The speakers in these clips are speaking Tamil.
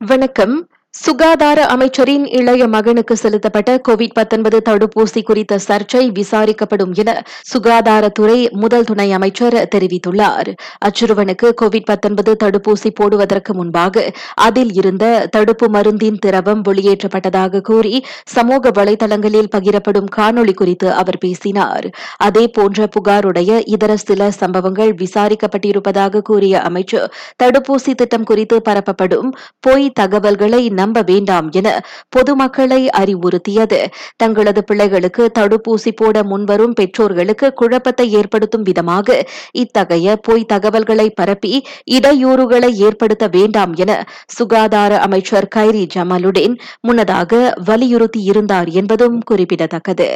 வணக்கம். சுகாதார அமைச்சரின் இளைய மகனுக்கு செலுத்தப்பட்ட கோவிட் தடுப்பூசி குறித்த சர்ச்சை விசாரிக்கப்படும் என சுகாதாரத்துறை முதல் துணை அமைச்சர் தெரிவித்துள்ளார். அச்சிறுவனுக்கு கோவிட் தடுப்பூசி போடுவதற்கு முன்பாக அதில் இருந்த தடுப்பு மருந்தின் திரவம் வெளியேற்றப்பட்டதாக கூறி சமூக வலைதளங்களில் பகிரப்படும் காணொலி குறித்து அவர் பேசினார். அதேபோன்ற புகாருடைய இதர சில சம்பவங்கள் விசாரிக்கப்பட்டிருப்பதாக கூறிய அமைச்சர் தடுப்பூசி திட்டம் குறித்து பரப்பப்படும் பொய் தகவல்களை நம்ப வேண்டாம் என பொதுமக்களை அறிவுறுத்தியது. தங்களது பிள்ளைகளுக்கு தடுப்பூசி போட முன்வரும் பெற்றோர்களுக்கு குழப்பத்தை ஏற்படுத்தும் விதமாக இத்தகைய பொய் தகவல்களை பரப்பி இடையூறுகளை ஏற்படுத்த வேண்டாம் என சுகாதார அமைச்சர் கைரி ஜமாலுடன் முன்னதாக வலியுறுத்தியிருந்தார் என்பதும் குறிப்பிடத்தக்கது.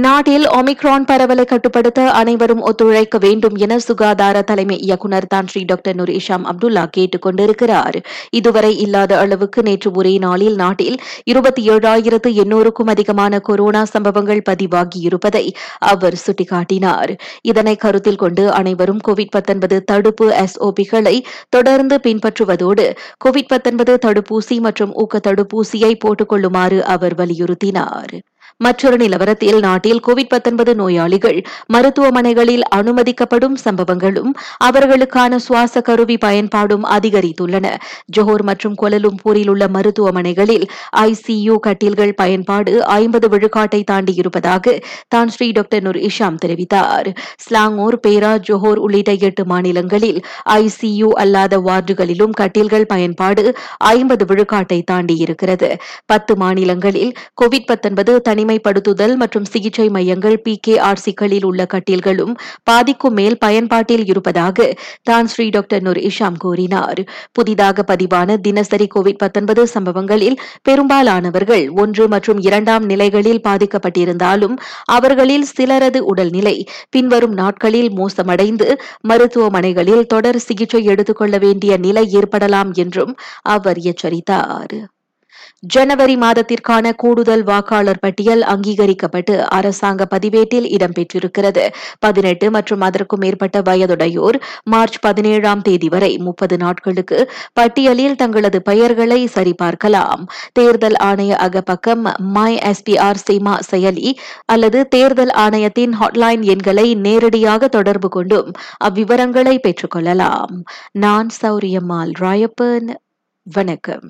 நாட்டில் ஒமிக்ரான் பரவலை கட்டுப்படுத்த அனைவரும் ஒத்துழைக்க வேண்டும் என சுகாதார தலைமை இயக்குநர் Tan Sri doctor Noor Hisham Abdullah கேட்டுக் கொண்டிருக்கிறார். இதுவரை இல்லாத அளவுக்கு நேற்று ஒரே நாளில் நாட்டில் இருபத்தி ஏழாயிரத்து எண்ணூறுக்கும் அதிகமான கொரோனா சம்பவங்கள் பதிவாகியிருப்பதை அவர் சுட்டிக்காட்டினார். இதனை கருத்தில் கொண்டு அனைவரும் கோவிட் தடுப்பு எஸ்ஓபிகளை தொடர்ந்து பின்பற்றுவதோடு கோவிட் தடுப்பூசி மற்றும் ஊக்க தடுப்பூசியை போட்டுக் கொள்ளுமாறு அவர் வலியுறுத்தினார். மற்றொரு நிலவரத்தில் நாட்டில் கோவிட் நோயாளிகள் மருத்துவமனைகளில் அனுமதிக்கப்படும் சம்பவங்களும் அவர்களுக்கான சுவாச கருவி பயன்பாடும் அதிகரித்துள்ளன. ஜோஹர் மற்றும் கொலலும்பூரில் உள்ள மருத்துவமனைகளில் ஐசியு கட்டில்கள் பயன்பாடு ஐம்பது விழுக்காட்டை தாண்டியிருப்பதாக தான் ஸ்ரீ டாக்டர் நூர் இஷாம் தெரிவித்தார். ஸ்லாங்கூர் பேரா ஜோஹர் உள்ளிட்ட எட்டு மாநிலங்களில் ஐசியு அல்லாத வார்டுகளிலும் கட்டில்கள் பயன்பாடு ஐம்பது விழுக்காட்டை தாண்டியிருக்கிறது. பத்து மாநிலங்களில் கோவிட் தனி தனிமைப்படுத்துதல் மற்றும் சிகிச்சை மையங்கள் பி கே ஆர் சிக்களில் உள்ள கட்டில்களும் பாதிக்கும் மேல் பயன்பாட்டில் இருப்பதாக தான் ஸ்ரீ டாக்டர் நூர் இஷாம் கூறினார். புதிதாக பதிவான தினசரி கோவிட் சம்பவங்களில் பெரும்பாலானவர்கள் ஒன்று மற்றும் இரண்டாம் நிலைகளில் பாதிக்கப்பட்டிருந்தாலும் அவர்களில் சிலரது உடல்நிலை பின்வரும் நாட்களில் மோசமடைந்து மருத்துவமனைகளில் தொடர் சிகிச்சை எடுத்துக் கொள்ள வேண்டிய நிலை ஏற்படலாம் என்றும் அவர் எச்சரித்தார். ஜனவரி மாதத்திற்கான கூடுதல் வாக்காளர் பட்டியல் அங்கீகரிக்கப்பட்டு அரசாங்க பதிவேட்டில் இடம்பெற்றிருக்கிறது பதினெட்டு மற்றும் அதற்கும் மேற்பட்ட வயதுடையோர் மார்ச் பதினேழாம் தேதி வரை முப்பது நாட்களுக்கு பட்டியலில் தங்களது பெயர்களை சரிபார்க்கலாம். தேர்தல் ஆணைய அகப்பக்கம் மை எஸ்பிஆர் சிமா செயலி அல்லது தேர்தல் ஆணையத்தின் ஹாட்லைன் எண்களை நேரடியாக தொடர்பு கொண்டும் அவ்விவரங்களை பெற்றுக் கொள்ளலாம் நான் சௌரியம்மாள் ராயப்பன். வணக்கம்.